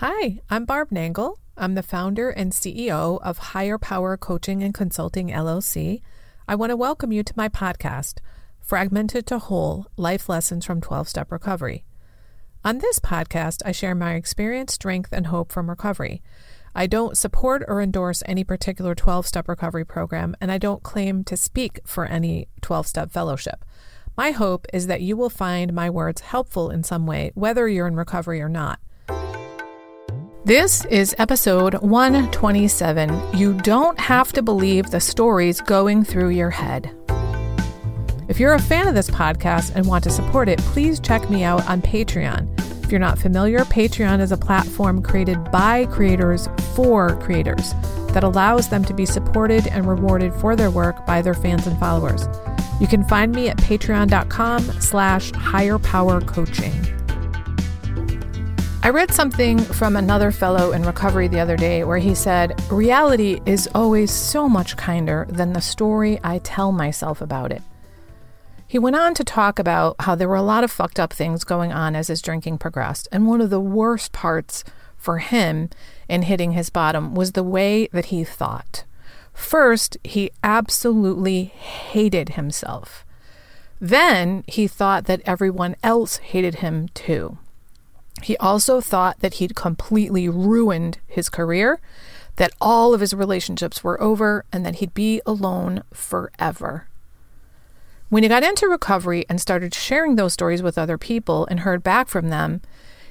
Hi, I'm Barb Nangle. I'm the founder and CEO of Higher Power Coaching and Consulting LLC. I want to welcome you to my podcast, Fragmented to Whole Life Lessons from 12 Step Recovery. On this podcast, I share my experience, strength, and hope from recovery. I don't support or endorse any particular 12 step recovery program, and I don't claim to speak for any 12 step fellowship. My hope is that you will find my words helpful in some way, whether you're in recovery or not. This is episode 127. You don't have to believe the stories going through your head. If you're a fan of this podcast and want to support it, please check me out on Patreon. If you're not familiar, Patreon is a platform created by creators for creators that allows them to be supported and rewarded for their work by their fans and followers. You can find me at patreon.com slash higher power coaching. I read something from another fellow in recovery the other day where he said, Reality is always so much kinder than the story I tell myself about it. He went on to talk about how there were a lot of fucked up things going on as his drinking progressed, and one of the worst parts for him in hitting his bottom was the way that he thought. First, he absolutely hated himself. Then he thought that everyone else hated him too. He also thought that he'd completely ruined his career, that all of his relationships were over, and that he'd be alone forever. When he got into recovery and started sharing those stories with other people and heard back from them,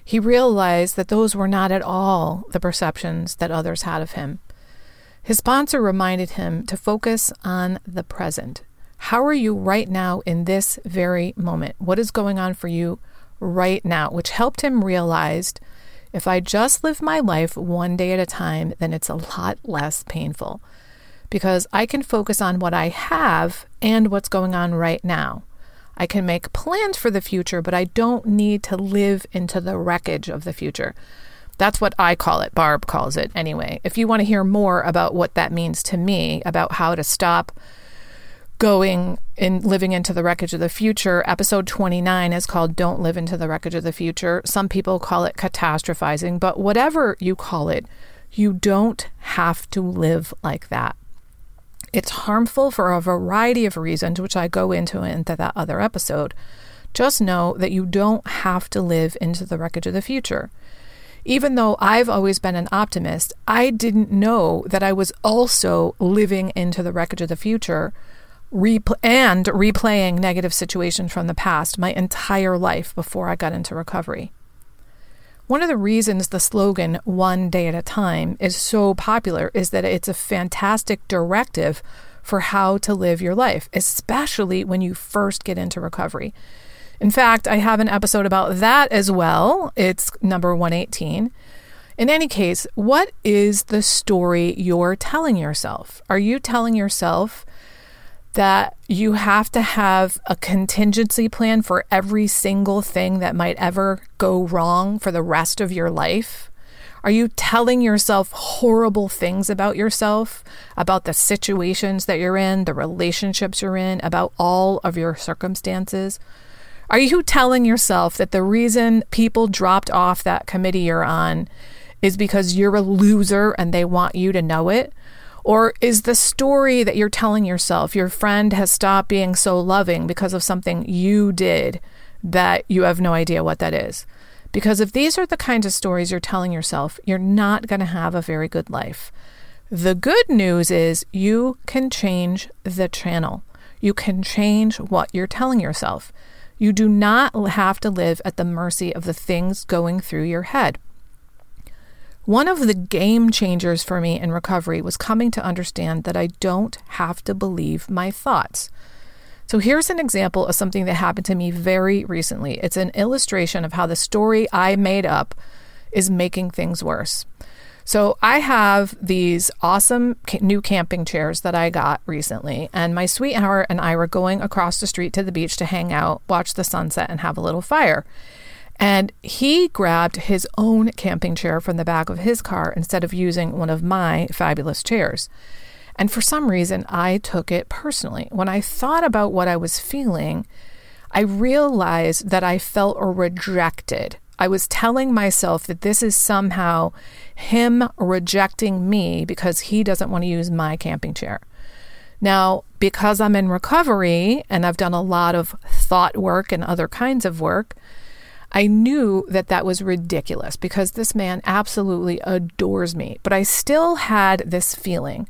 he realized that those were not at all the perceptions that others had of him. His sponsor reminded him to focus on the present. How are you right now in this very moment? What is going on for you right now, which helped him realize if I just live my life one day at a time, then it's a lot less painful because I can focus on what I have and what's going on right now. I can make plans for the future, but I don't need to live into the wreckage of the future. That's what I call it. Barb calls it anyway. If you want to hear more about what that means to me, about how to stop going and living into the wreckage of the future. Episode 29 is called Don't Live into the Wreckage of the Future. Some people call it catastrophizing, but whatever you call it, you don't have to live like that. It's harmful for a variety of reasons, which I go into into that other episode. Just know that you don't have to live into the wreckage of the future. Even though I've always been an optimist, I didn't know that I was also living into the wreckage of the future and replaying negative situations from the past my entire life before I got into recovery. One of the reasons the slogan, one day at a time, is so popular is that it's a fantastic directive for how to live your life, especially when you first get into recovery. In fact, I have an episode about that as well. It's number 118. In any case, what is the story you're telling yourself? Are you telling yourself that you have to have a contingency plan for every single thing that might ever go wrong for the rest of your life? Are you telling yourself horrible things about yourself, about the situations that you're in, the relationships you're in, about all of your circumstances? Are you telling yourself that the reason people dropped off that committee you're on is because you're a loser and they want you to know it? Or is the story that you're telling yourself your friend has stopped being so loving because of something you did that you have no idea what that is? Because if these are the kinds of stories you're telling yourself, you're not going to have a very good life. The good news is you can change the channel. You can change what you're telling yourself. You do not have to live at the mercy of the things going through your head. One of the game changers for me in recovery was coming to understand that I don't have to believe my thoughts. So here's an example of something that happened to me very recently. It's an illustration of how the story I made up is making things worse. So I have these awesome new camping chairs that I got recently, and my sweetheart and I were going across the street to the beach to hang out, watch the sunset, and have a little fire. And he grabbed his own camping chair from the back of his car instead of using one of my fabulous chairs. And for some reason, I took it personally. When I thought about what I was feeling, I realized that I felt rejected. I was telling myself that this is somehow him rejecting me because he doesn't want to use my camping chair. Now, because I'm in recovery and I've done a lot of thought work and other kinds of work, I knew that that was ridiculous because this man absolutely adores me. But I still had this feeling.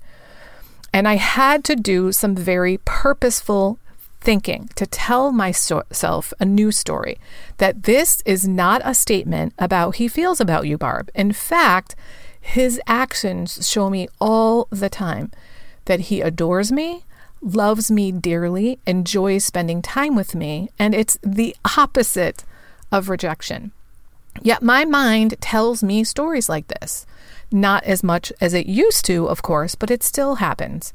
And I had to do some very purposeful thinking to tell myself a new story that this is not a statement about he feels about you, Barb. In fact, his actions show me all the time that he adores me, loves me dearly, enjoys spending time with me, and it's the opposite of rejection. Yet my mind tells me stories like this. Not as much as it used to, of course, but it still happens.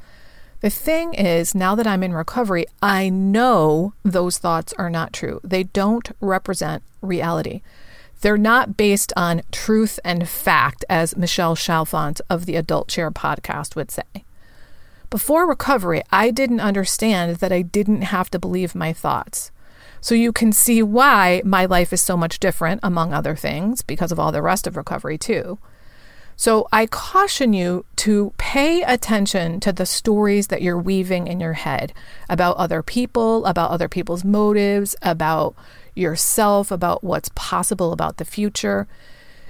The thing is, now that I'm in recovery, I know those thoughts are not true. They don't represent reality. They're not based on truth and fact, as Michelle Chalfant of the Adult Chair podcast would say. Before recovery, I didn't understand that I didn't have to believe my thoughts. So you can see why my life is so much different, among other things, because of all the rest of recovery, too. So I caution you to pay attention to the stories that you're weaving in your head about other people, about other people's motives, about yourself, about what's possible about the future.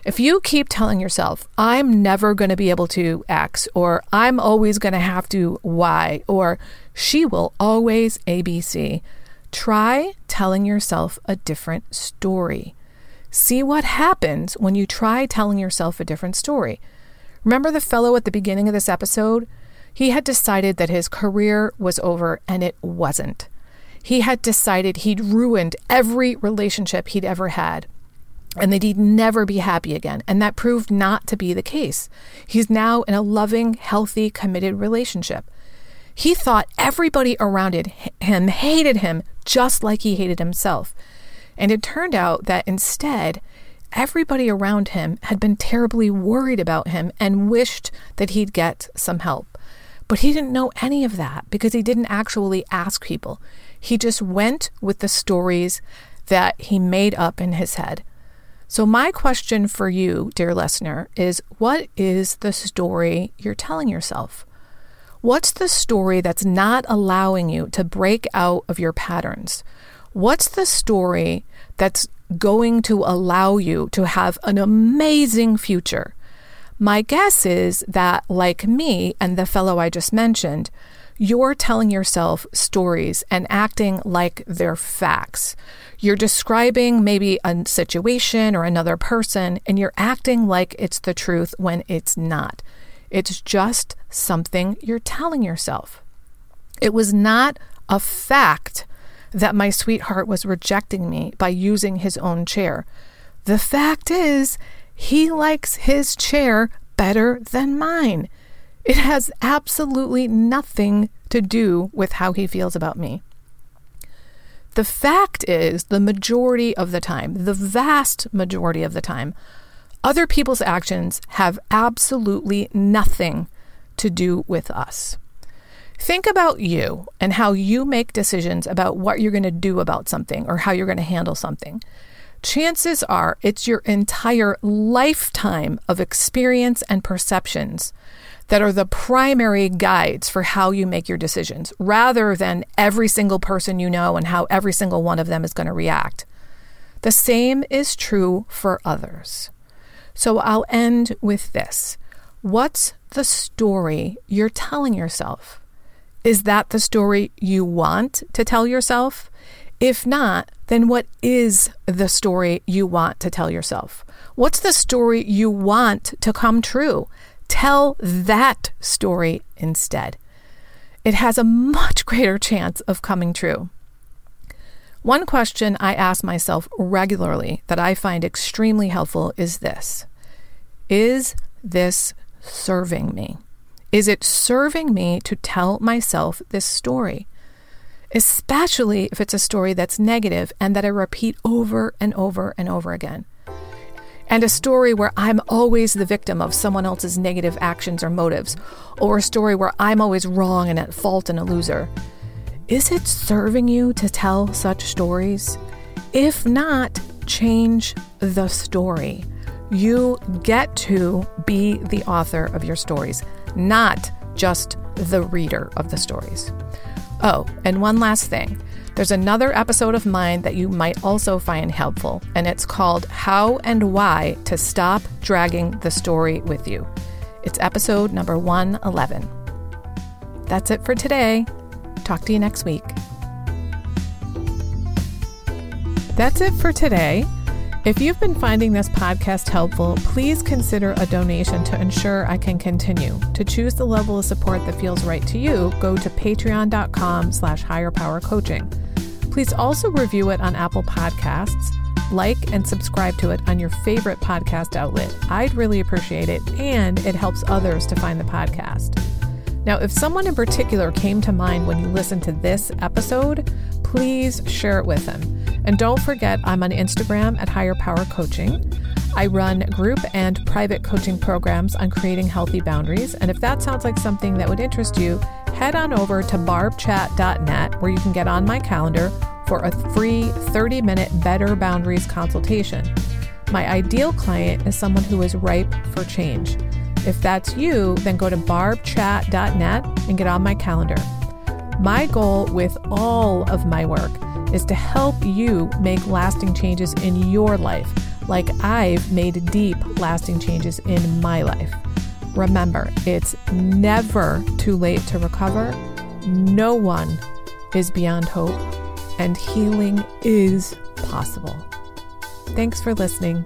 If you keep telling yourself, I'm never going to be able to X, or I'm always going to have to Y, or she will always ABC, Try telling yourself a different story. See what happens when you try telling yourself a different story. Remember the fellow at the beginning of this episode? He had decided that his career was over, and it wasn't. He had decided he'd ruined every relationship he'd ever had and that he'd never be happy again. And that proved not to be the case. He's now in a loving, healthy, committed relationship. He thought everybody around him hated him just like he hated himself. And it turned out that instead, everybody around him had been terribly worried about him and wished that he'd get some help. But he didn't know any of that because he didn't actually ask people. He just went with the stories that he made up in his head. So, my question for you, dear listener, is what is the story you're telling yourself? What's the story that's not allowing you to break out of your patterns? What's the story that's going to allow you to have an amazing future? My guess is that, like me and the fellow I just mentioned, you're telling yourself stories and acting like they're facts. You're describing maybe a situation or another person, and you're acting like it's the truth when it's not. It's just something you're telling yourself. It was not a fact that my sweetheart was rejecting me by using his own chair. The fact is, he likes his chair better than mine. It has absolutely nothing to do with how he feels about me. The fact is, the majority of the time, the vast majority of the time, other people's actions have absolutely nothing to do with us. Think about you and how you make decisions about what you're going to do about something or how you're going to handle something. Chances are it's your entire lifetime of experience and perceptions that are the primary guides for how you make your decisions, rather than every single person you know and how every single one of them is going to react. The same is true for others. So I'll end with this. What's the story you're telling yourself? Is that the story you want to tell yourself? If not, then what is the story you want to tell yourself? What's the story you want to come true? Tell that story instead. It has a much greater chance of coming true. One question I ask myself regularly that I find extremely helpful is this Is this serving me? Is it serving me to tell myself this story? Especially if it's a story that's negative and that I repeat over and over and over again. And a story where I'm always the victim of someone else's negative actions or motives, or a story where I'm always wrong and at fault and a loser. Is it serving you to tell such stories? If not, change the story. You get to be the author of your stories, not just the reader of the stories. Oh, and one last thing. There's another episode of mine that you might also find helpful, and it's called How and Why to Stop Dragging the Story with You. It's episode number 111. That's it for today. Talk to you next week. That's it for today. If you've been finding this podcast helpful, please consider a donation to ensure I can continue. To choose the level of support that feels right to you, go to patreon.com slash higherpowercoaching. Please also review it on Apple Podcasts, like and subscribe to it on your favorite podcast outlet. I'd really appreciate it, and it helps others to find the podcast. Now, if someone in particular came to mind when you listen to this episode, please share it with them. And don't forget, I'm on Instagram at Higher Power Coaching. I run group and private coaching programs on creating healthy boundaries. And if that sounds like something that would interest you, head on over to barbchat.net where you can get on my calendar for a free 30 minute Better Boundaries consultation. My ideal client is someone who is ripe for change. If that's you, then go to barbchat.net and get on my calendar. My goal with all of my work is to help you make lasting changes in your life, like I've made deep, lasting changes in my life. Remember, it's never too late to recover. No one is beyond hope, and healing is possible. Thanks for listening.